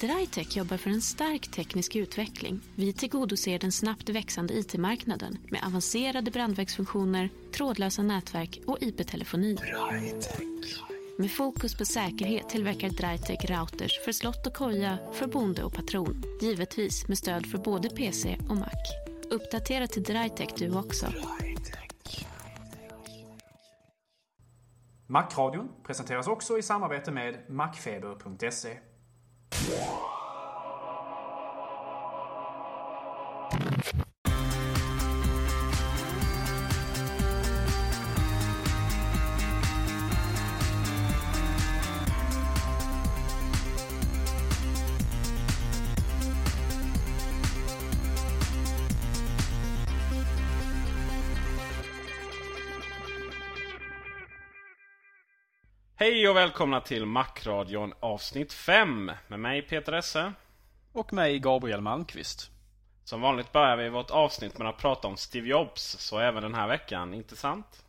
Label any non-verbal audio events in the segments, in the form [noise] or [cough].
Drytech jobbar för en stark teknisk utveckling. Vi tillgodoser den snabbt växande IT-marknaden med avancerade brandvägsfunktioner, trådlösa nätverk och IP-telefoni. Med fokus på säkerhet tillverkar Drytech routers för slott och koja, för bonde och patron. Givetvis med stöd för både PC och Mac. Uppdatera till Drytech du också. Macradion presenteras också i samarbete med macfeber.se. Yeah. Hej och välkomna till Macradion avsnitt 5 med mig Peter Esse. Och mig Gabriel Malmqvist. Som vanligt börjar vi vårt avsnitt med att prata om Steve Jobs, så även den här veckan, inte sant?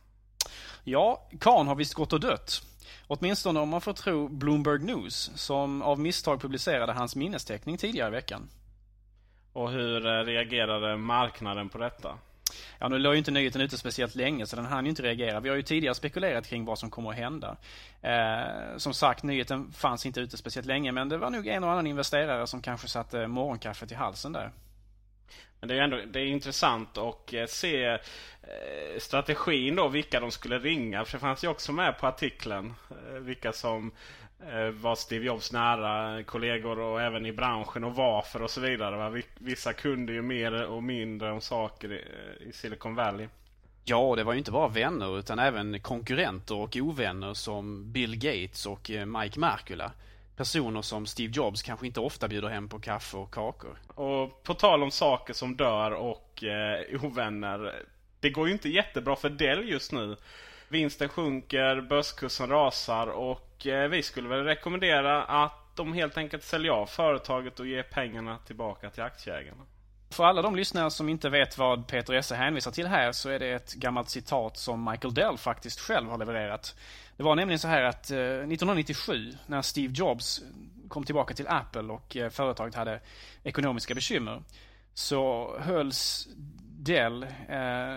Ja, Khan har visst gått och dött. Åtminstone om man får tro Bloomberg News, som av misstag publicerade hans minnesteckning tidigare i veckan. Och hur eh, reagerade marknaden på detta? Ja, nu låg ju inte nyheten ute speciellt länge så den hann ju inte reagera. Vi har ju tidigare spekulerat kring vad som kommer att hända. Eh, som sagt, nyheten fanns inte ute speciellt länge men det var nog en och annan investerare som kanske satte morgonkaffet i halsen där. Men det är ändå det är intressant att eh, se eh, strategin då, vilka de skulle ringa. För det fanns ju också med på artikeln. Eh, vilka som eh, var Steve Jobs nära kollegor och även i branschen och varför och så vidare. va. Vi- Vissa kunde ju mer och mindre om saker i, i Silicon Valley. Ja, och det var ju inte bara vänner utan även konkurrenter och ovänner som Bill Gates och eh, Mike Markula. Personer som Steve Jobs kanske inte ofta bjuder hem på kaffe och kakor. Och på tal om saker som dör och eh, ovänner. Det går ju inte jättebra för Dell just nu. Vinsten sjunker, börskursen rasar och eh, vi skulle väl rekommendera att de helt enkelt säljer av företaget och ger pengarna tillbaka till aktieägarna. För alla de lyssnare som inte vet vad Peter Esse hänvisar till här så är det ett gammalt citat som Michael Dell faktiskt själv har levererat. Det var nämligen så här att eh, 1997 när Steve Jobs kom tillbaka till Apple och eh, företaget hade ekonomiska bekymmer så hölls Dell eh,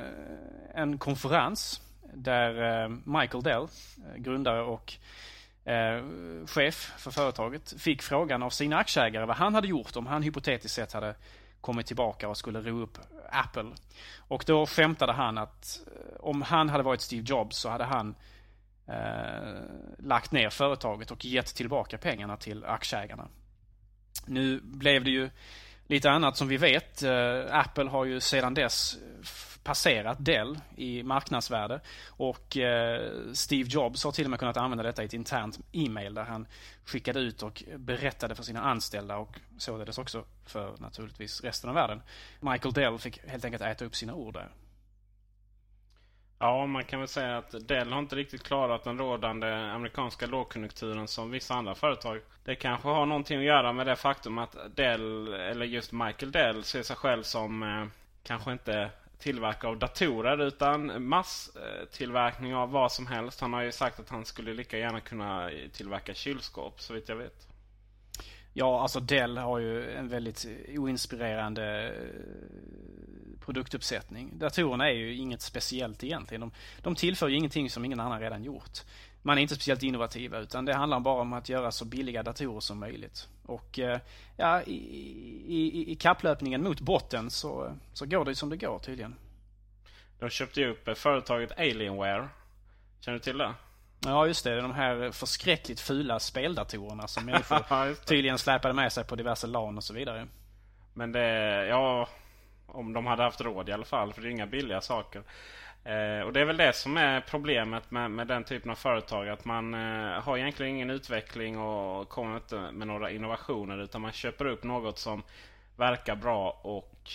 en konferens där eh, Michael Dell, eh, grundare och eh, chef för företaget, fick frågan av sina aktieägare vad han hade gjort om han hypotetiskt sett hade kommit tillbaka och skulle ro upp Apple. Och då skämtade han att eh, om han hade varit Steve Jobs så hade han eh, lagt ner företaget och gett tillbaka pengarna till aktieägarna. Nu blev det ju lite annat som vi vet. Eh, Apple har ju sedan dess passerat Dell i marknadsvärde och eh, Steve Jobs har till och med kunnat använda detta i ett internt e-mail där han skickade ut och berättade för sina anställda och således också för naturligtvis resten av världen. Michael Dell fick helt enkelt äta upp sina ord där. Ja, man kan väl säga att Dell har inte riktigt klarat den rådande amerikanska lågkonjunkturen som vissa andra företag. Det kanske har någonting att göra med det faktum att Dell, eller just Michael Dell, ser sig själv som eh, kanske inte tillverkare av datorer utan masstillverkning av vad som helst. Han har ju sagt att han skulle lika gärna kunna tillverka kylskåp så vitt jag vet. Ja, alltså Dell har ju en väldigt oinspirerande eh, produktuppsättning. Datorerna är ju inget speciellt egentligen. De, de tillför ju ingenting som ingen annan redan gjort. Man är inte speciellt innovativa utan det handlar bara om att göra så billiga datorer som möjligt. Och eh, ja, i, i, i kapplöpningen mot botten så, så går det som det går tydligen. De köpte ju upp företaget Alienware. Känner du till det? Ja just det, de här förskräckligt fula speldatorerna som [laughs] människor tydligen släpade med sig på diverse LAN och så vidare. Men det, ja, om de hade haft råd i alla fall. För det är inga billiga saker. Eh, och det är väl det som är problemet med, med den typen av företag. Att man eh, har egentligen ingen utveckling och kommer inte med några innovationer. Utan man köper upp något som verkar bra och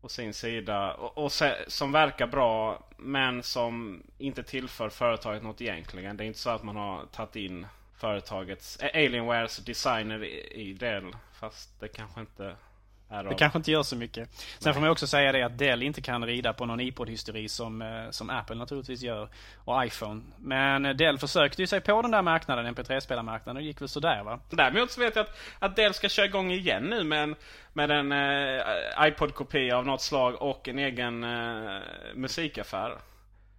å sin sida. Och, och se, som verkar bra men som inte tillför företaget något egentligen. Det är inte så att man har tagit in företagets Alienwares designer i, i del. Fast det kanske inte det kanske inte gör så mycket. Sen Nej. får man också säga det att Dell inte kan rida på någon iPod-hysteri som, eh, som Apple naturligtvis gör. Och iPhone. Men Dell försökte ju sig på den där marknaden, MP3-spelarmarknaden. Och gick väl sådär va? Däremot så vet jag att, att Dell ska köra igång igen nu med en, med en eh, iPod-kopia av något slag och en egen eh, musikaffär.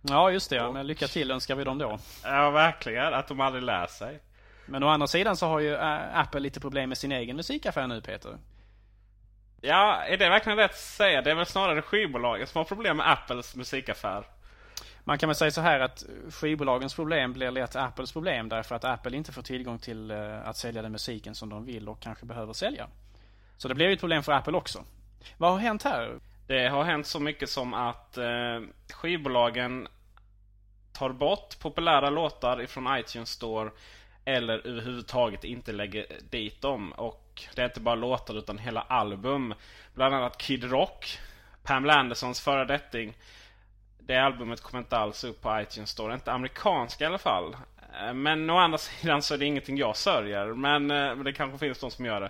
Ja just det, och, men lycka till önskar vi dem då. Ja verkligen, att de aldrig lär sig. Men å andra sidan så har ju eh, Apple lite problem med sin egen musikaffär nu Peter. Ja, är det verkligen rätt att säga? Det är väl snarare skivbolagen som har problem med Apples musikaffär. Man kan väl säga så här att skivbolagens problem blir lätt Apples problem därför att Apple inte får tillgång till eh, att sälja den musiken som de vill och kanske behöver sälja. Så det blir ju ett problem för Apple också. Vad har hänt här? Det har hänt så mycket som att eh, skivbolagen tar bort populära låtar ifrån iTunes Store eller överhuvudtaget inte lägger dit dem. Och det är inte bara låtar utan hela album. Bland annat Kid Rock, Pamela Andersons föredetting. Det albumet kommer inte alls upp på iTunes Store. Inte amerikanska i alla fall. Eh, men å andra sidan så är det ingenting jag sörjer. Men eh, det kanske finns de som gör det.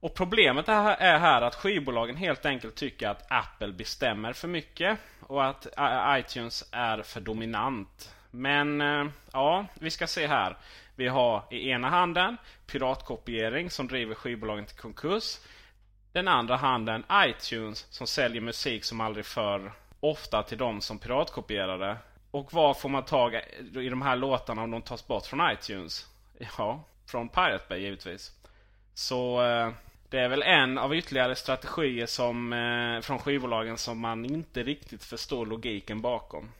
Och problemet är här att skivbolagen helt enkelt tycker att Apple bestämmer för mycket. Och att eh, iTunes är för dominant. Men ja, vi ska se här. Vi har i ena handen piratkopiering som driver skivbolagen till konkurs. Den andra handen iTunes som säljer musik som aldrig förr. Ofta till de som piratkopierade. Och var får man tag i de här låtarna om de tas bort från iTunes? Ja, från Pirate Bay givetvis. Så eh, det är väl en av ytterligare strategier som, eh, från skivbolagen som man inte riktigt förstår logiken bakom.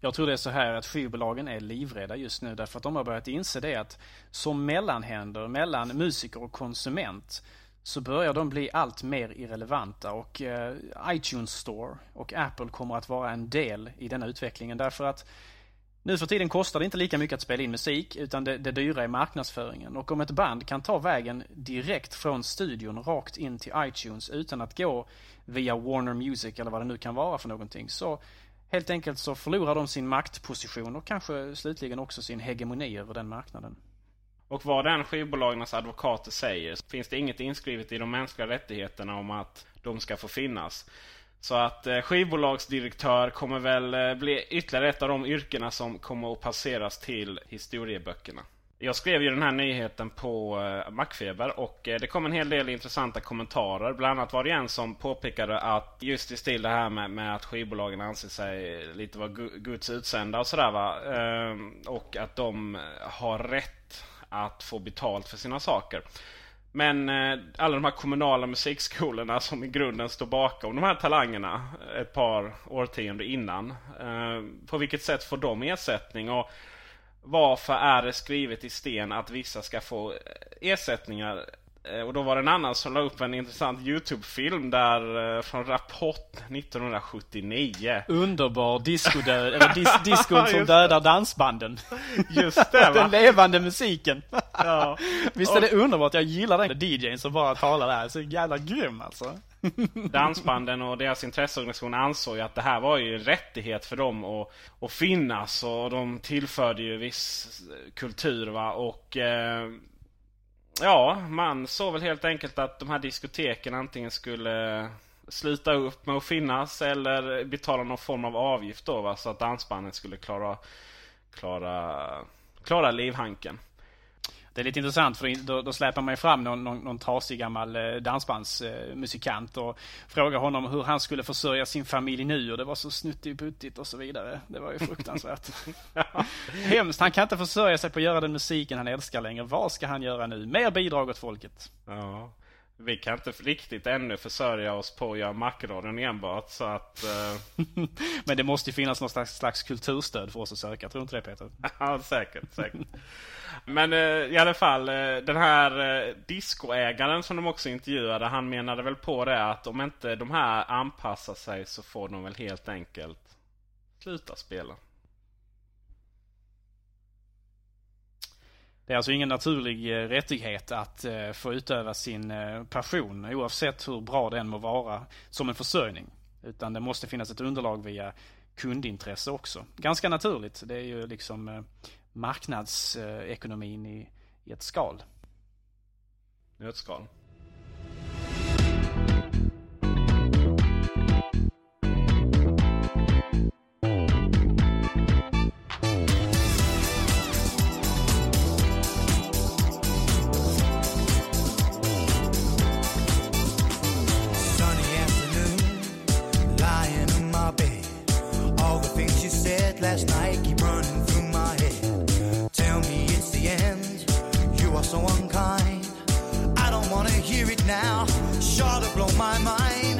Jag tror det är så här att skivbolagen är livrädda just nu därför att de har börjat inse det att som mellanhänder mellan musiker och konsument så börjar de bli allt mer irrelevanta och eh, iTunes Store och Apple kommer att vara en del i denna utvecklingen därför att nu för tiden kostar det inte lika mycket att spela in musik utan det, det dyra är marknadsföringen. Och om ett band kan ta vägen direkt från studion rakt in till iTunes utan att gå via Warner Music eller vad det nu kan vara för någonting så Helt enkelt så förlorar de sin maktposition och kanske slutligen också sin hegemoni över den marknaden. Och vad den skivbolagens advokater säger finns det inget inskrivet i de mänskliga rättigheterna om att de ska få finnas. Så att eh, skivbolagsdirektör kommer väl eh, bli ytterligare ett av de yrkena som kommer att passeras till historieböckerna. Jag skrev ju den här nyheten på eh, Macfeber och eh, det kom en hel del intressanta kommentarer. Bland annat var det en som påpekade att just i stil det här med, med att skivbolagen anser sig lite vara Guds utsända och sådär va. Ehm, och att de har rätt att få betalt för sina saker. Men eh, alla de här kommunala musikskolorna [laughs] som i grunden står bakom de här talangerna ett par årtionden innan. Ehm, på vilket sätt får de ersättning? Och varför är det skrivet i sten att vissa ska få eh, ersättningar? Eh, och då var det en annan som la upp en intressant Youtube-film där eh, från Rapport 1979. Underbar discodöd, eller dis diskon [laughs] som dödar dansbanden. Just det [laughs] va? Den levande musiken. ja. [laughs] Visst är det underbart? Jag gillar den DJn som bara talar där. Så jävla grym alltså. Dansbanden och deras intresseorganisation ansåg ju att det här var ju en rättighet för dem att, att finnas. Och de tillförde ju viss kultur va. Och eh, ja, man såg väl helt enkelt att de här diskoteken antingen skulle sluta upp med att finnas eller betala någon form av avgift då va. Så att dansbanden skulle klara, klara, klara livhanken. Det är lite intressant för då, då släpar man ju fram någon, någon, någon trasig gammal eh, dansbandsmusikant och frågar honom hur han skulle försörja sin familj nu och det var så snuttigt och så vidare. Det var ju fruktansvärt. [laughs] [laughs] Hemskt. Han kan inte försörja sig på att göra den musiken han älskar längre. Vad ska han göra nu? Mer bidrag åt folket. Ja. Vi kan inte riktigt ännu försörja oss på att göra Macradion enbart så att... Uh... [laughs] Men det måste ju finnas någon slags, slags kulturstöd för oss att söka, tror du inte det Peter? ja, säkert, säkert. Men eh, i alla fall, eh, den här eh, discoägaren som de också intervjuade, han menade väl på det att om inte de här anpassar sig så får de väl helt enkelt sluta spela. Det är alltså ingen naturlig eh, rättighet att eh, få utöva sin eh, passion oavsett hur bra den må vara som en försörjning. Utan det måste finnas ett underlag via kundintresse också. Ganska naturligt. Det är ju liksom marknadsekonomin i, i ett skal. Nötskal. last night so unkind. I don't wanna hear it now. Sure to blow my mind.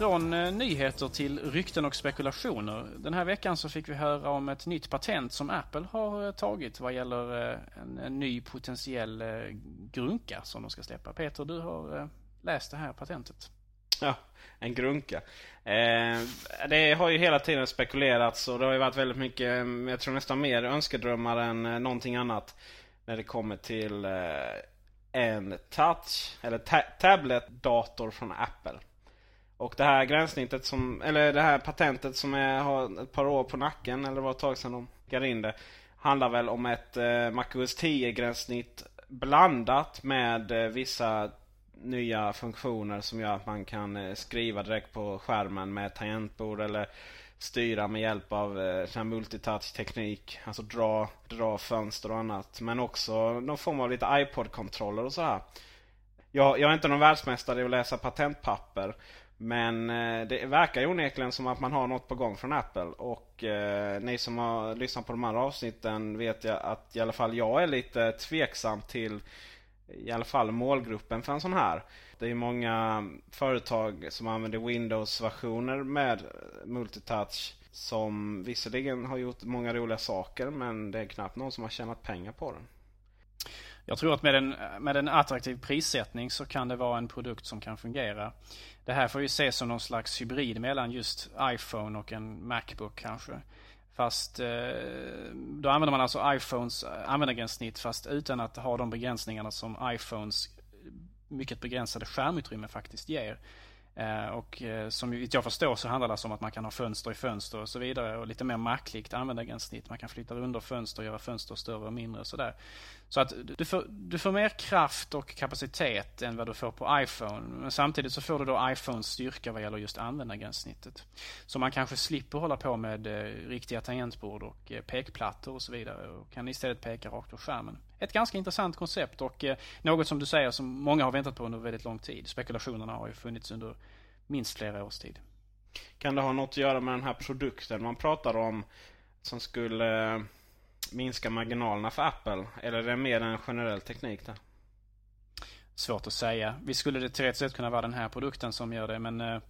Från eh, nyheter till rykten och spekulationer. Den här veckan så fick vi höra om ett nytt patent som Apple har eh, tagit vad gäller eh, en, en ny potentiell grunka som de ska släppa. Peter, du har läst det här patentet. Ja, en grunka. Eh, det har ju hela tiden spekulerats och det har ju varit väldigt mycket, mm, jag tror nästan mer önskedrömmar än någonting annat. När det kommer till eh, en touch, eller ta tablet-dator från Apple. Och det här gränssnittet som, eller det här patentet som är, har ett par år på nacken, eller det var ett tag sedan de gav in det. Handlar väl om ett eh, MacOS 10 gränssnitt blandat med eh, vissa nya funktioner som gör att man kan eh, skriva direkt på skärmen med tangentbord eller styra med hjälp av eh, multitouch-teknik. Alltså dra, dra fönster och annat. Men också någon form av lite iPod-kontroller och så här. Jag, jag är inte någon världsmästare i att läsa patentpapper. Men eh, det verkar ju onekligen som att man har något på gång från Apple. Och eh, ni som har lyssnat på de andra avsnitten vet jag att i alla fall jag är lite tveksam till i alla fall målgruppen för en sån här. Det är många företag som använder Windows-versioner med multitouch. Som visserligen har gjort många roliga saker men det är knappt någon som har tjänat pengar på den. Jag tror att med en, med en attraktiv prissättning så kan det vara en produkt som kan fungera. Det här får ju ses som någon slags hybrid mellan just iPhone och en Macbook kanske. Fast eh, då använder man alltså iPhones eh, användargränssnitt fast utan att ha de begränsningarna som iPhones mycket begränsade skärmutrymme faktiskt ger. Eh, och eh, som jag förstår så handlar det alltså om att man kan ha fönster i fönster och så vidare och lite mer mackligt användargränssnitt. Man kan flytta under fönster och göra fönster större och mindre och sådär. Så att du får, du får mer kraft och kapacitet än vad du får på iPhone. Men samtidigt så får du då iPhones styrka vad gäller just användargränssnittet. Så man kanske slipper hålla på med eh, riktiga tangentbord och pekplattor och så vidare och kan istället peka rakt på skärmen. Ett ganska intressant koncept och eh, något som du säger som många har väntat på under väldigt lång tid. Spekulationerna har ju funnits under minst flera års tid. Kan det ha något att göra med den här produkten man pratar om som skulle eh, minska marginalerna för Apple? Eller är det mer en generell teknik där? svårt att säga. Vi skulle det teoretiskt sett kunna vara den här produkten som gör det men eh,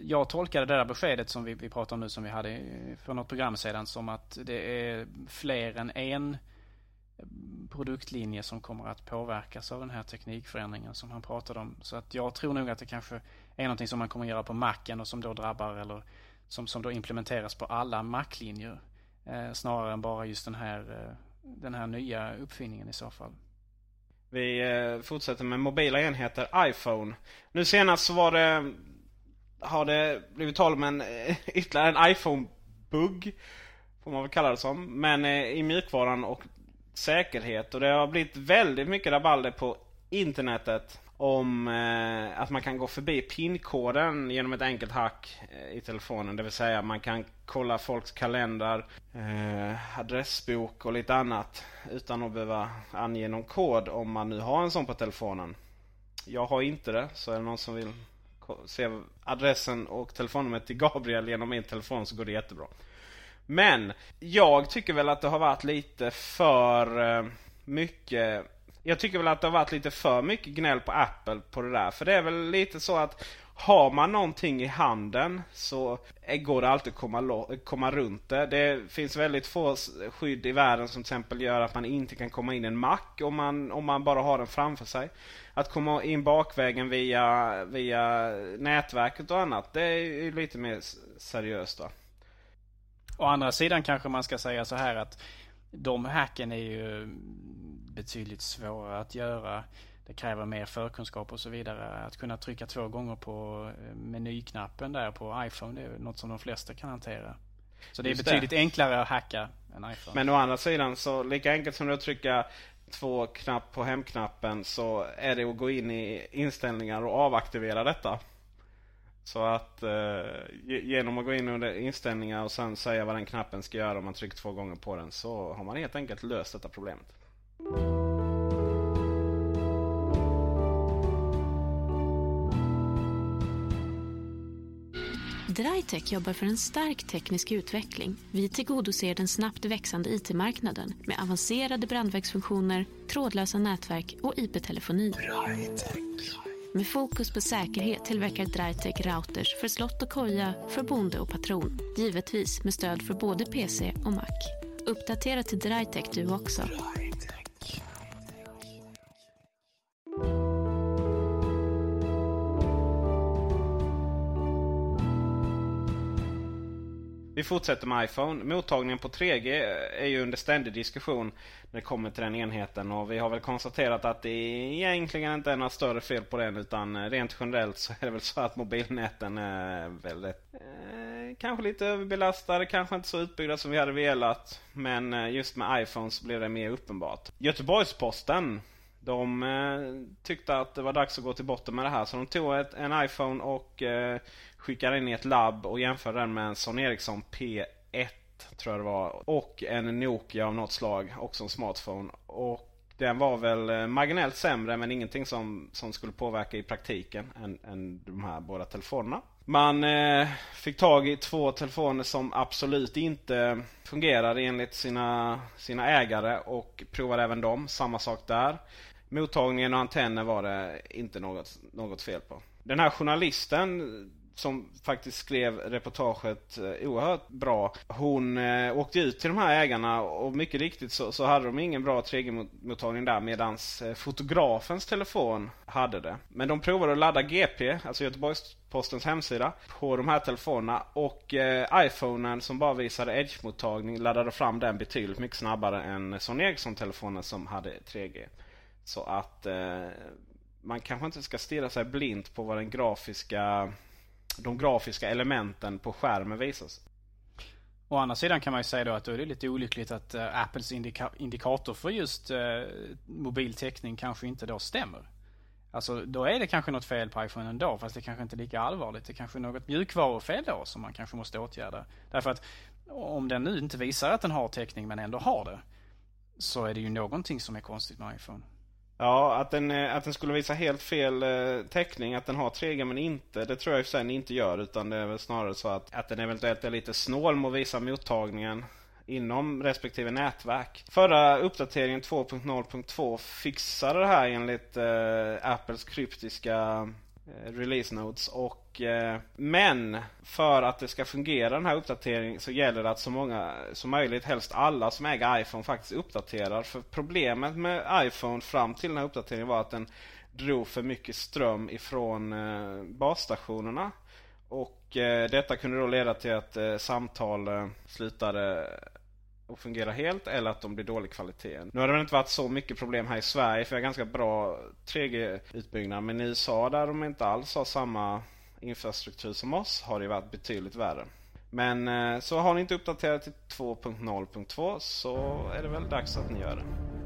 jag tolkade det där beskedet som vi, vi pratar om nu som vi hade för något program sedan som att det är fler än en produktlinje som kommer att påverkas av den här teknikförändringen som han pratade om. Så att jag tror nog att det kanske är någonting som man kommer att göra på Macen och som då drabbar eller som, som då implementeras på alla Mac-linjer. Eh, snarare än bara just den här, eh, den här nya uppfinningen i så fall. Vi eh, fortsätter med mobila enheter, iPhone. Nu senast så var det... Har det blivit tal om en eh, [laughs] ytterligare en iPhone-bugg. Får man väl kalla det som. Men eh, i mjukvaran och säkerhet. Och det har blivit väldigt mycket rabalder på internetet. Om eh, att man kan gå förbi PIN-koden genom ett enkelt hack eh, i telefonen. Det vill säga man kan kolla folks kalendrar, eh, adressbok och lite annat. Utan att behöva ange någon kod om man nu har en sån på telefonen. Jag har inte det, så är det någon som vill se adressen och telefonnumret till Gabriel genom min telefon så går det jättebra. Men jag tycker väl att det har varit lite för eh, mycket Jag tycker väl att det har varit lite för mycket gnäll på Apple på det där. För det är väl lite så att har man någonting i handen så går det alltid att komma, komma runt det. Det finns väldigt få skydd i världen som till exempel gör att man inte kan komma in i en Mac om man, om man bara har den framför sig. Att komma in bakvägen via, via nätverket och annat, det är ju lite mer seriöst. Va? Å andra sidan kanske man ska säga så här att de hacken är ju betydligt svårare att göra. Det kräver mer förkunskap och så vidare. Att kunna trycka två gånger på eh, menyknappen där på iPhone det är något som de flesta kan hantera. Så det är Just det. betydligt enklare att hacka än iPhone. Men å andra sidan så lika enkelt som det att trycka två knapp på hemknappen så är det att gå in i inställningar och avaktivera detta. Så att eh, ge- genom att gå in under inställningar och sen säga vad den knappen ska göra om man trycker två gånger på den så har man helt enkelt löst detta problemet. Drytech jobbar för en stark teknisk utveckling. Vi tillgodoser den snabbt växande IT-marknaden med avancerade brandvägsfunktioner, trådlösa nätverk och IP-telefoni. Med fokus på säkerhet tillverkar Drytech routers för slott och koja, för bonde och patron. Givetvis med stöd för både PC och Mac. Uppdatera till Drytech du också. Vi fortsätter med iPhone. Mottagningen på 3G är ju under ständig diskussion när det kommer till den enheten. Och vi har väl konstaterat att det egentligen inte är några större fel på den. Utan rent generellt så är det väl så att mobilnäten är väldigt... Eh, kanske lite överbelastade, kanske inte så utbyggda som vi hade velat. Men eh, just med iPhone så blir det mer uppenbart. Göteborgs-Posten de eh, tyckte att det var dags att gå till botten med det här. Så de tog ett, en iPhone och eh, skickade in i ett labb och jämförde den med en Sony Ericsson P1 tror jag det var. Och en Nokia av något slag, också en smartphone. Och den var väl eh, marginellt sämre men ingenting som, som skulle påverka i praktiken än, än de här båda telefonerna. Man eh, fick tag i två telefoner som absolut inte fungerade enligt sina, sina ägare och provade även dem. Samma sak där. Mottagningen och antennen var det inte något, något fel på. Den här journalisten som faktiskt skrev reportaget eh, oerhört bra. Hon eh, åkte ut till de här ägarna och mycket riktigt så, så hade de ingen bra 3G-mottagning där medans eh, fotografens telefon hade det. Men de provade att ladda GP, alltså Göteborgs-Postens hemsida, på de här telefonerna och eh, iPhonen som bara visade Edge-mottagning laddade fram den betydligt mycket snabbare än Sony Ericsson-telefonen som hade 3G. Så att eh, man kanske inte ska stirra sig blint på vad den grafiska de grafiska elementen på skärmen visas. Å andra sidan kan man ju säga då att då är det lite olyckligt att eh, Apples indika- indikator för just eh, mobiltäckning kanske inte då stämmer. Alltså då är det kanske något fel på iPhone ändå fast det kanske inte är lika allvarligt. Det kanske är något mjukvarufel då som man kanske måste åtgärda. Därför att om den nu inte visar att den har täckning men ändå har det så är det ju någonting som är konstigt med iPhone. Ja, att den, eh, att den skulle visa helt fel eh, täckning, att den har 3G men inte. Det tror jag i och för sig den inte gör. Utan det är väl snarare så att, att den eventuellt är lite snål med att visa mottagningen. inom respektive nätverk. Förra uppdateringen 2.0.2 fixade det här enligt eh, Apples kryptiska Eh, release notes. Och, eh, men för att det ska fungera den här uppdateringen så gäller det att så många som möjligt, helst alla som äger iPhone faktiskt uppdaterar. För problemet med iPhone fram till den här uppdateringen var att den drog för mycket ström ifrån eh, basstationerna. Och eh, detta kunde då leda till att eh, samtal eh, slutade och fungera helt eller att de blir dålig kvalitet. Nu har det väl inte varit så mycket problem här i Sverige för vi har ganska bra 3G-utbyggnad. Men i USA där de inte alls har samma infrastruktur som oss har det varit betydligt värre. Men eh, så har ni inte uppdaterat till 2.0.2 så är det väl dags att ni gör det.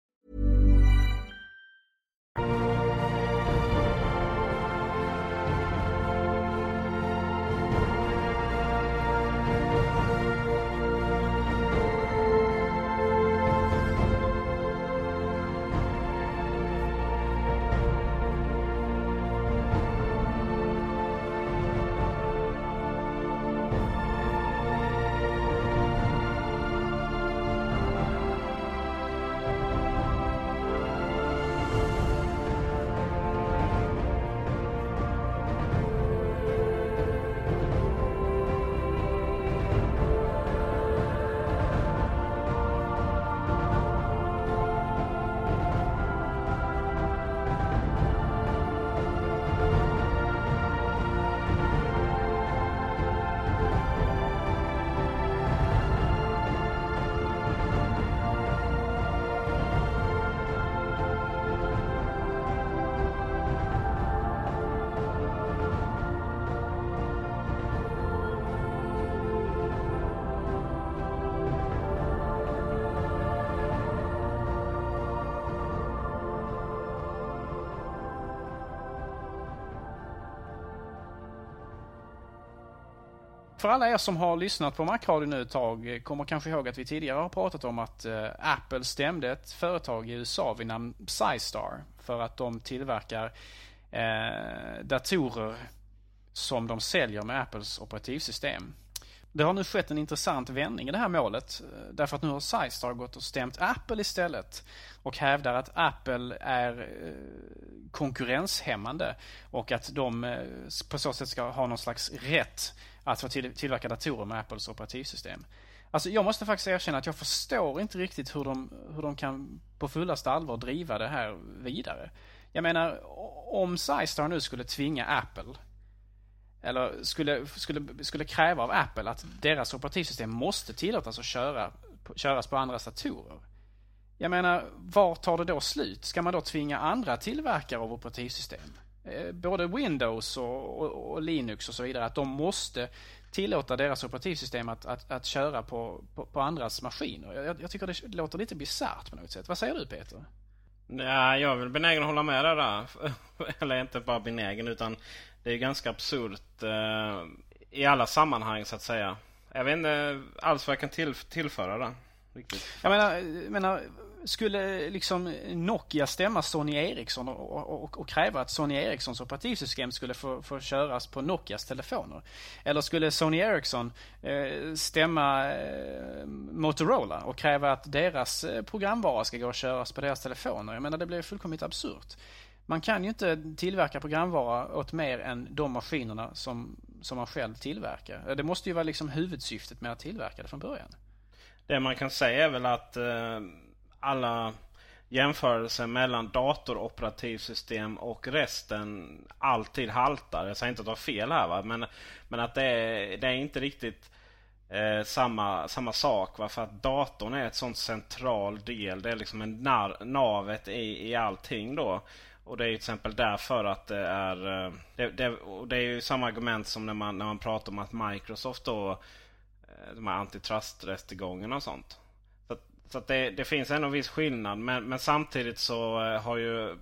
För alla er som har lyssnat på Macradio nu ett tag eh, kommer kanske ihåg att vi tidigare har pratat om att eh, Apple stämde ett företag i USA vid namn Psystar för att de tillverkar eh, datorer som de säljer med Apples operativsystem. Det har nu skett en intressant vändning i det här målet eh, därför att nu har Psystar gått och stämt Apple istället och hävdar att Apple är eh, konkurrenshämmande och att de eh, på så sätt ska ha någon slags rätt att få till, tillverka datorer med Apples operativsystem. Alltså jag måste faktiskt erkänna att jag förstår inte riktigt hur de, hur de kan på fullaste allvar driva det här vidare. Jag menar, om Psystar nu skulle tvinga Apple eller skulle, skulle, skulle kräva av Apple att deras operativsystem måste tillåtas att köra, köras på andra datorer. Jag menar, var tar det då slut? Ska man då tvinga andra tillverkare av operativsystem? Eh, Både Windows och, och, och Linux och så vidare, att de måste tillåta deras operativsystem att, att, att köra på, på, på andras maskiner. Jag, jag tycker det låter lite bisarrt på något sätt. Vad säger du Peter? Ja, jag är väl benägen att hålla med dig där. [laughs] Eller inte bara benägen utan det är ganska absurt eh, i alla sammanhang så att säga. Jag vet inte alls vad jag kan till, tillföra där. Riktigt. Jag menar, jag menar, skulle liksom Nokia stämma Sony Ericsson och, och, och kräva att Sony Ericssons operativsystem skulle få, få köras på Nokias telefoner? Eller skulle Sony Ericsson eh, stämma eh, Motorola och kräva att deras eh, programvara ska gå och köras på deras telefoner? Jag menar, det blir fullkomligt absurt. Man kan ju inte tillverka programvara åt mer än de maskinerna som, som man själv tillverkar. Eh, det måste ju vara liksom huvudsyftet med att tillverka det från början. Det man kan säga är väl att eh, alla jämförelser mellan datoroperativsystem och resten alltid haltar. Jag säger inte att du har fel här va? Men, men att det är, det är inte riktigt eh, samma, samma sak. Va? För att datorn är ett sånt central del. Det är liksom en nar, navet i, i allting då. Och det är till exempel därför att det är... Eh, det, det, och det är ju samma argument som när man, när man pratar om att Microsoft då... Eh, de här antitrust-rättegångarna och sånt. Så, att- det, det finns ändå en viss skillnad. Men, men samtidigt så eh, har ju...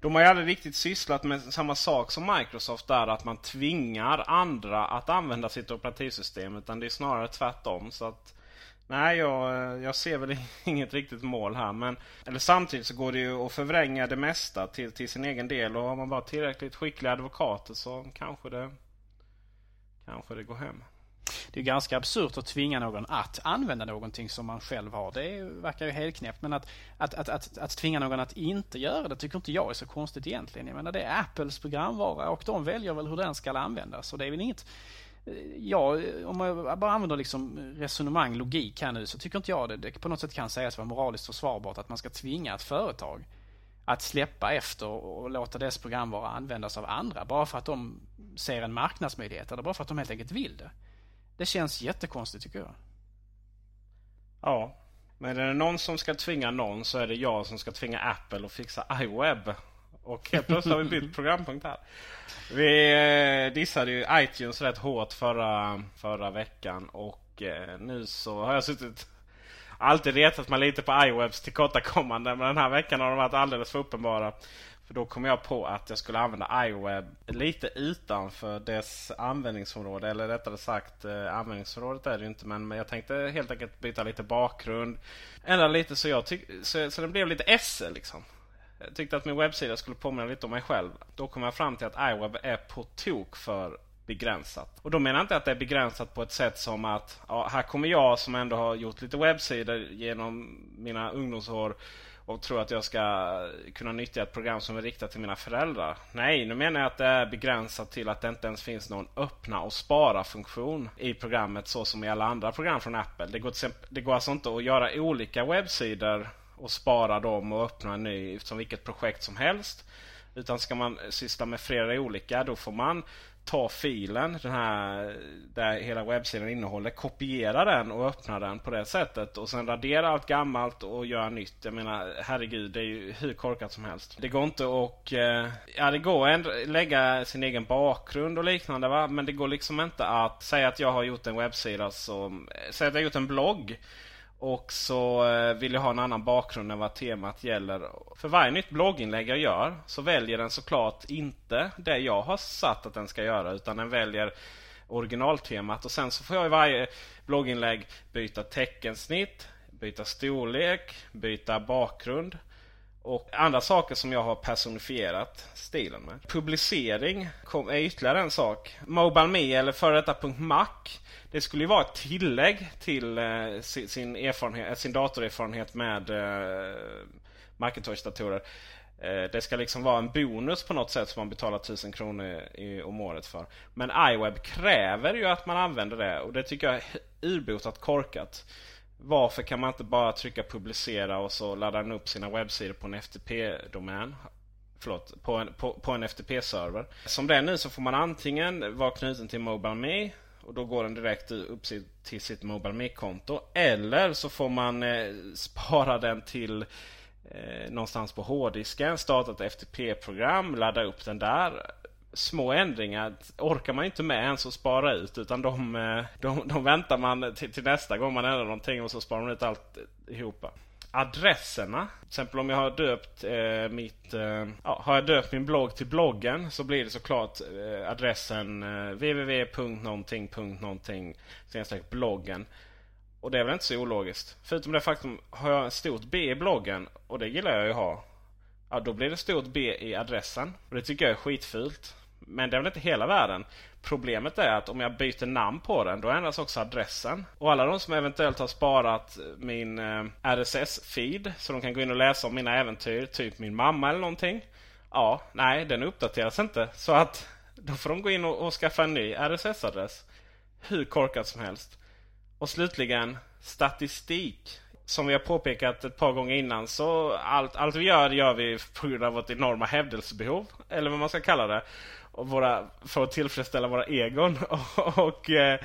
De har ju aldrig riktigt sysslat med samma sak som Microsoft där. Att man tvingar andra att använda sitt operativsystem. Utan det är snarare tvärtom. Så att... Nej, jag, eh, jag ser väl [laughs] inget riktigt mål här. Men, eller samtidigt så går det ju att förvränga det mesta till, till sin egen del. Och har man bara tillräckligt skickliga advokater så kanske det, kanske det går hem. Det är ganska absurt att tvinga någon att använda någonting som man själv har. Det verkar ju helt knäppt. Men att, att, att, att, att tvinga någon att inte göra det tycker inte jag är så konstigt egentligen. Jag menar det är Apples programvara och de väljer väl hur den ska användas. Och det är väl inget... Eh, ja, om jag bara använder liksom resonemang, logik här nu så tycker inte jag det, det på något sätt kan sägas vara moraliskt försvarbart att man ska tvinga ett företag att släppa efter och låta dess programvara användas av andra bara för att de ser en marknadsmöjlighet eller bara för att de helt enkelt vill det. Det känns jättekonstigt tycker jag. Ja, men är det någon som ska tvinga någon så är det jag som ska tvinga Apple att fixa iWeb. Och helt plötsligt har vi bytt programpunkt här. Vi eh, dissade ju iTunes rätt hårt förra, förra veckan och eh, nu så har jag suttit alltid retat mig lite på iWebs tillkortakommanden men den här veckan har de varit alldeles för uppenbara. För då kom jag på att jag skulle använda iWeb lite utanför dess användningsområde. Eller rättare sagt, eh, användningsområdet är det ju inte. Men jag tänkte helt enkelt byta lite bakgrund. Ändra lite så, jag så, så den blev lite SE liksom. Jag tyckte att min webbsida skulle påminna lite om mig själv. Då kom jag fram till att iWeb är på tok för begränsat. Och då menar jag inte att det är begränsat på ett sätt som att ja, här kommer jag som ändå har gjort lite webbsidor genom mina ungdomsår och tror att jag ska kunna nyttja ett program som är riktat till mina föräldrar. Nej, nu menar jag att det är begränsat till att det inte ens finns någon öppna och spara funktion i programmet så som i alla andra program från Apple. Det går, till exempel, det går alltså inte att göra olika webbsidor och spara dem och öppna en ny som vilket projekt som helst. Utan ska man syssla med flera olika då får man ta filen, den här där hela webbsidan innehåller, kopiera den och öppna den på det sättet. Och sen radera allt gammalt och göra nytt. Jag menar, herregud, det är ju hur korkat som helst. Det går inte att... eh, Ja, det går att lägga sin egen bakgrund och liknande va. Men det går liksom inte att säga att jag har gjort en webbsida som... Säg att jag har gjort en blogg. Och så eh, vill jag ha en annan bakgrund än vad temat gäller. För varje nytt blogginlägg jag gör så väljer den såklart inte det jag har satt att den ska göra. Utan den väljer originaltemat. Och sen så får jag i varje blogginlägg byta teckensnitt, byta storlek, byta bakgrund. Och andra saker som jag har personifierat stilen med. Publicering kom, är ytterligare en sak. MobileMe eller före detta .mac. Det skulle ju vara ett tillägg till eh, sin, sin, erfarenhet, eh, sin datorerfarenhet med eh, Macintosh-datorer. Eh, det ska liksom vara en bonus på något sätt som man betalar 1000 kronor i, om året för. Men iWeb kräver ju att man använder det och det tycker jag är urbotat korkat. Varför kan man inte bara trycka publicera och så laddar den upp sina webbsidor på en FTP-domän? Förlåt, på en, på, på en FTP-server. Som det är nu så får man antingen vara knuten till MobileMe och då går den direkt upp till sitt MobileMe-konto. Eller så får man eh, spara den till eh, någonstans på hårddisken, starta ett FTP-program, ladda upp den där. Små ändringar orkar man inte med ens att spara ut utan de, eh, de, de väntar man till, till, nästa gång man ändrar någonting och så sparar man ut alltihopa. Adresserna. Till exempel om jag har döpt eh, mitt... Eh, ja, har jag döpt min blogg till bloggen så blir det såklart eh, adressen eh, www.någonting.någonting bloggen. Och det är väl inte så ologiskt. Förutom det faktum, har jag ett stort B i bloggen och det gillar jag ju ha. Ja, då blir det stort B i adressen. Och det tycker jag är skitfult. Men det är väl inte hela världen. Problemet är att om jag byter namn på den, då ändras också adressen. Och alla de som eventuellt har sparat min eh, RSS-feed, så de kan gå in och läsa om mina äventyr, typ min mamma eller någonting. Ja, nej, den uppdateras inte. Så att [laughs] då får de gå in och, och skaffa en ny RSS-adress. Hur korkat som helst. Och slutligen statistik. Som vi har påpekat ett par gånger innan så allt, allt vi gör gör vi på grund av vårt enorma hävdelsebehov. Eller vad man ska kalla det. Och våra, för att tillfredsställa våra egon. Och, [laughs] och eh,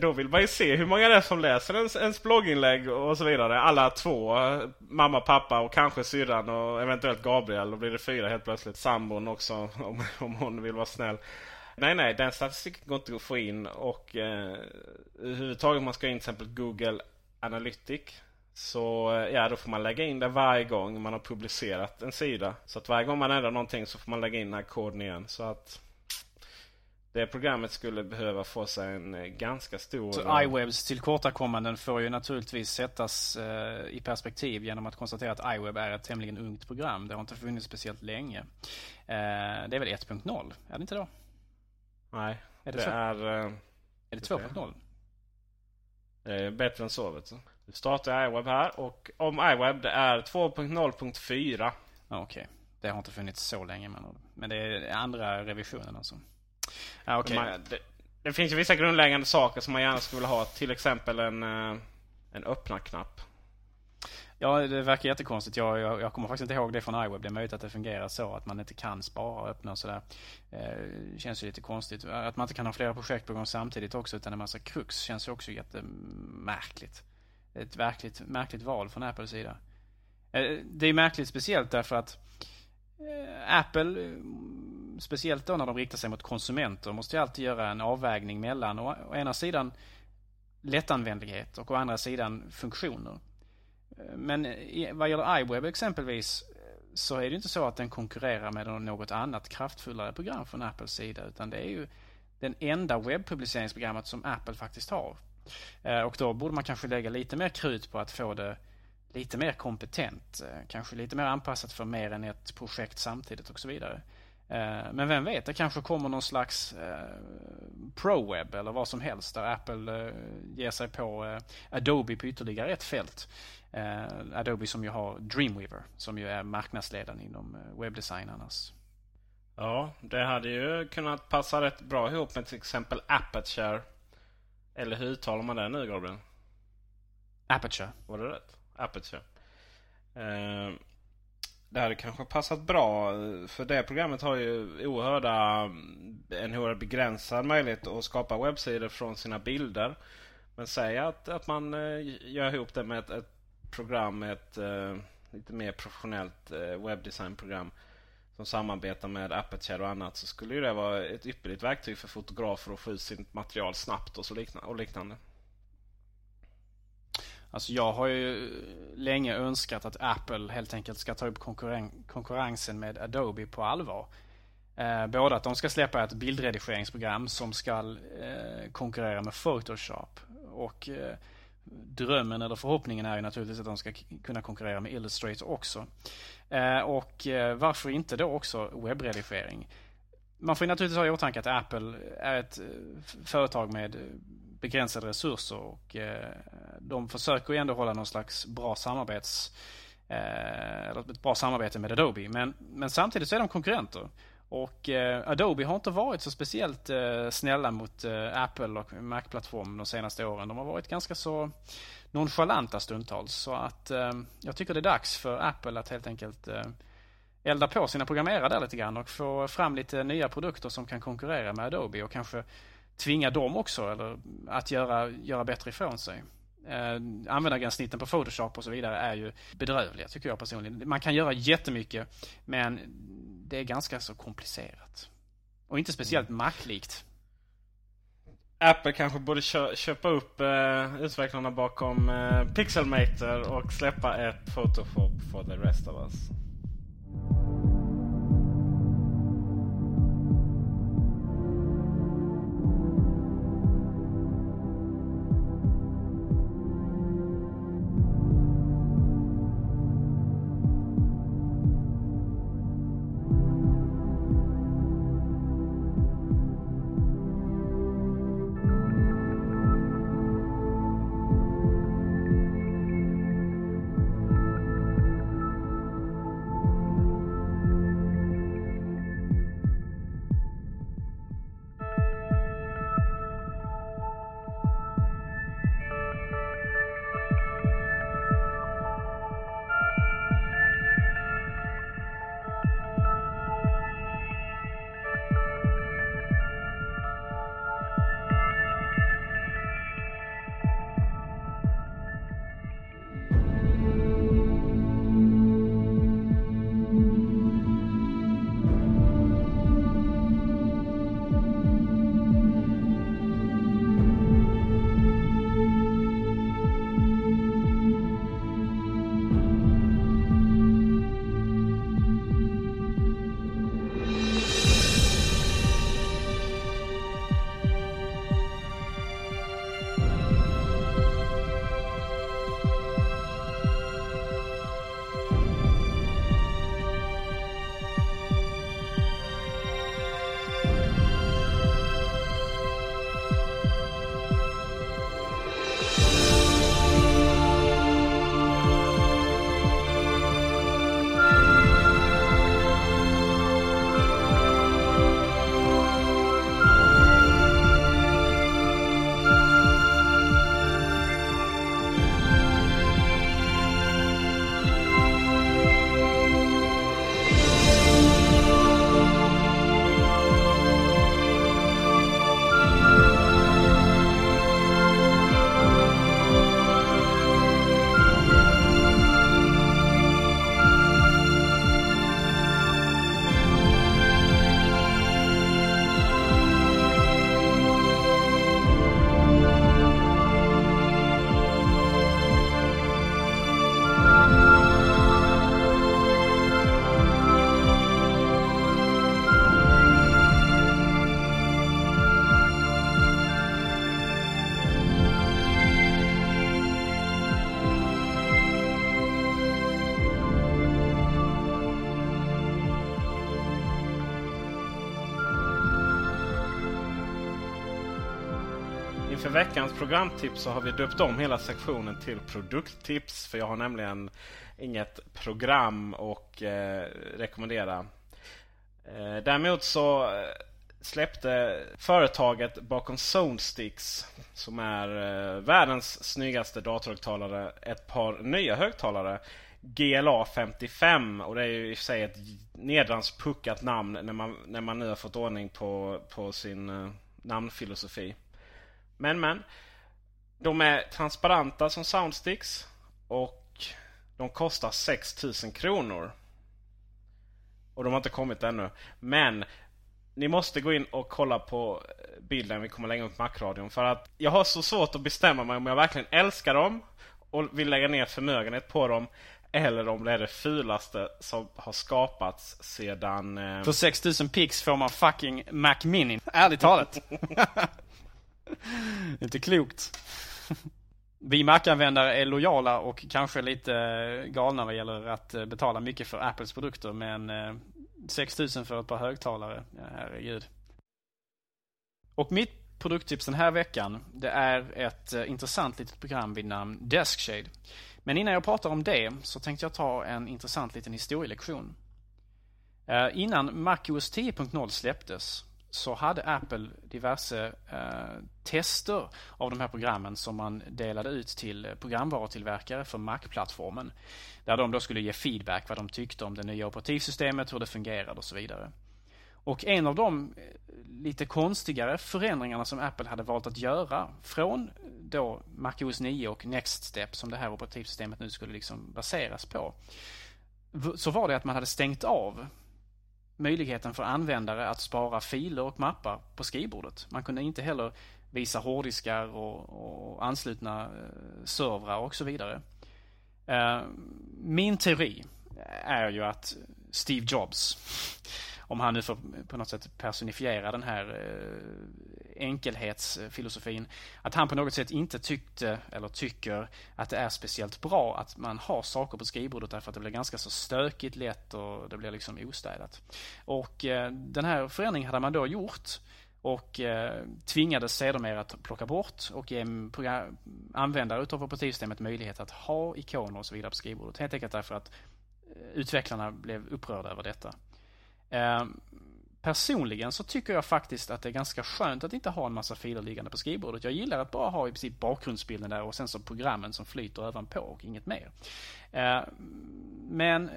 då vill man ju se hur många det är som läser ens, ens blogginlägg och så vidare. Alla två. Mamma, pappa och kanske syrran och eventuellt Gabriel. Då blir det fyra helt plötsligt. Sambon också [laughs] om, om hon vill vara snäll. Nej, nej, den statistiken går inte att få in och eh, överhuvudtaget om man ska in till exempel Google Analytic så eh, ja, då får man lägga in det varje gång man har publicerat en sida. Så att varje gång man ändrar någonting så får man lägga in den här koden igen. Så att det programmet skulle behöva få sig en ganska stor... Så iWebs tillkortakommanden får ju naturligtvis sättas eh, i perspektiv genom att konstatera att iWeb är ett tämligen ungt program. Det har inte funnits speciellt länge. Eh, det är väl 1.0? Är det inte då? Nej, är det, det är... Är det 2.0? Det är bättre än så vet du. Nu startar iWeb här och om iWeb det är 2.0.4. Okej. Okay. Det har inte funnits så länge men, men det är andra revisionen alltså. Ja, okay. Man, det, det, finns ju vissa grundläggande saker som man gärna skulle vilja ha. Till exempel en, en öppna-knapp. Ja, det verkar jättekonstigt. Jag, jag, jag, kommer faktiskt inte ihåg det från iWeb. Det är möjligt att det fungerar så att man inte kan spara och öppna och sådär. Eh, känns ju lite konstigt. Att man inte kan ha flera projekt på gång samtidigt också utan en massa krux känns ju också jättemärkligt. Ett verkligt märkligt val från Apples sida. Eh, det är märkligt speciellt därför att eh, Apple, speciellt då när de riktar sig mot konsumenter, måste ju alltid göra en avvägning mellan å, å ena sidan lättanvändlighet och å andra sidan funktioner. Men vad gäller iWeb exempelvis så är det inte så att den konkurrerar med något annat kraftfullare program från Apples sida. Utan det är ju den enda webbpubliceringsprogrammet som Apple faktiskt har. Eh, och då borde man kanske lägga lite mer krut på att få det lite mer kompetent. Eh, kanske lite mer anpassat för mer än ett projekt samtidigt och så vidare. Men vem vet, det kanske kommer någon slags ProWeb eller vad som helst där Apple ger sig på Adobe på ytterligare ett fält. Adobe som ju har Dreamweaver som ju är marknadsledaren inom webbdesign annars. Ja, det hade ju kunnat passa rätt bra ihop med till exempel Aperture. Eller hur uttalar man det nu Gabriel? Aperture. Var det rätt? Aperture. Det hade kanske passat bra. För det programmet har ju oerhörda, en oerhört begränsad möjlighet att skapa webbsidor från sina bilder. Men säg att, att man eh, gör ihop det med ett, ett program med ett uh, lite mer professionellt uh, webbdesignprogram som samarbetar med Aperture och annat så skulle ju det vara ett ypperligt verktyg för fotografer att få ut sitt material snabbt och, så liknande, och liknande. Alltså jag har ju länge önskat att Apple helt enkelt ska ta upp konkurren konkurrensen med Adobe på allvar. Eh, både att de ska släppa ett bildredigeringsprogram som ska eh, konkurrera med Photoshop. Och eh, drömmen eller förhoppningen är ju naturligtvis att de ska kunna konkurrera med Illustrator också. Eh, och eh, varför inte då också webbredigering? Man får ju naturligtvis ha i åtanke att Apple är ett eh, företag med eh, begränsade resurser och eh, de försöker ju ändå hålla någon slags bra samarbets eh, eller ett bra samarbete med Adobe. Men, men samtidigt så är de konkurrenter. Och eh, Adobe har inte varit så speciellt eh, snälla mot eh, Apple och Mac-plattformen de senaste åren. De har varit ganska så nonchalanta stundtals. Så att eh, jag tycker det är dags för Apple att helt enkelt eh, elda på sina programmerare där lite grann och få fram lite nya produkter som kan konkurrera med Adobe och kanske tvinga dem också eller att göra, göra bättre ifrån sig. Eh, användargränssnitten på Photoshop och så vidare är ju bedrövliga tycker jag personligen. Man kan göra jättemycket men det är ganska så komplicerat. Och inte speciellt Mac-likt. Apple kanske borde kö köpa upp eh, utvecklarna bakom eh, Pixelmator och släppa ett Photoshop for the rest of us. Inför veckans programtips så har vi döpt om hela sektionen till produkttips. För jag har nämligen inget program att eh, rekommendera. Eh, däremot så eh, släppte företaget bakom Zonesticks som är eh, världens snyggaste datorhögtalare ett par nya högtalare. GLA 55 och det är ju i och för sig ett nedrans puckat namn när man, när man nu har fått ordning på, på sin eh, namnfilosofi. Men men. De är transparenta som soundsticks. Och de kostar 6000 kronor. Och de har inte kommit ännu. Men ni måste gå in och kolla på bilden vi kommer lägga upp på Macradion. För att jag har så svårt att bestämma mig om jag verkligen älskar dem och vill lägga ner förmögenhet på dem. Eller om det är det fulaste som har skapats sedan... Eh... För 6000 pix får man fucking Mac Mini. Ärligt talat. [laughs] [laughs] Inte klokt. Vi Mac-användare är lojala och kanske lite eh, galna vad gäller att eh, betala mycket för Apples produkter. Men eh, 6000 för ett par högtalare, ja, herregud. Och mitt produkttips den här veckan, det är ett intressant litet program vid namn Deskshade. Men innan jag pratar om det så tänkte jag ta en intressant liten historielektion. Innan MacOS 10.0 släpptes så hade Apple diverse eh, tester av de här programmen som man delade ut till eh, programvarutillverkare för Mac-plattformen. Där de då skulle ge feedback vad de tyckte om det nya operativsystemet, hur det fungerade och så vidare. Och en av de eh, lite konstigare förändringarna som Apple hade valt att göra från eh, då MacOS 9 och Next Step som det här operativsystemet nu skulle liksom baseras på. Så var det att man hade stängt av möjligheten för användare att spara filer och mappar på skrivbordet. Man kunde inte heller visa hårddiskar och, och anslutna eh, servrar och så vidare. Eh, min teori är ju att Steve Jobs, om han nu får på något sätt personifiera den här eh, enkelhetsfilosofin. Att han på något sätt inte tyckte eller tycker att det är speciellt bra att man har saker på skrivbordet därför att det blir ganska så stökigt lätt och det blir liksom ostädat. Och eh, den här förändringen hade man då gjort och eh, tvingades sedermera att plocka bort och ge användare utav operativsystemet möjlighet att ha ikoner och så vidare på skrivbordet. Helt enkelt därför att eh, utvecklarna blev upprörda över detta. Eh, Personligen så tycker jag faktiskt att det är ganska skönt att inte ha en massa filer liggande på skrivbordet. Jag gillar att bara ha i princip bakgrundsbilden där och sen så programmen som flyter ovanpå och inget mer. Ehm, men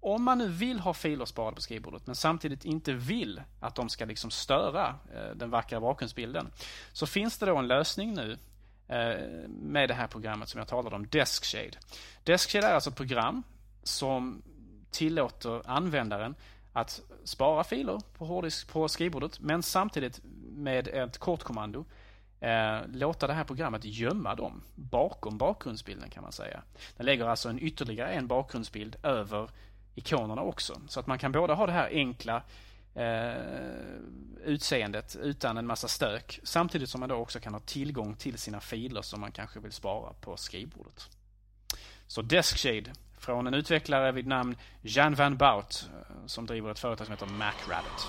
om man nu vill ha filer sparade på skrivbordet men samtidigt inte vill att de ska liksom störa eh, den vackra bakgrundsbilden. Så finns det då en lösning nu eh, med det här programmet som jag talade om, Deskshade. Deskshade är alltså ett program som tillåter användaren att spara filer på hårddisk på skrivbordet men samtidigt med ett kortkommando eh, låta det här programmet gömma dem bakom bakgrundsbilden kan man säga. Den lägger alltså en ytterligare en bakgrundsbild över ikonerna också. Så att man kan både ha det här enkla eh, utseendet utan en massa stök samtidigt som man då också kan ha tillgång till sina filer som man kanske vill spara på skrivbordet. Så Deskshade från en utvecklare vid namn Jan van Bout eh, som driver ett företag som heter MacRabbit.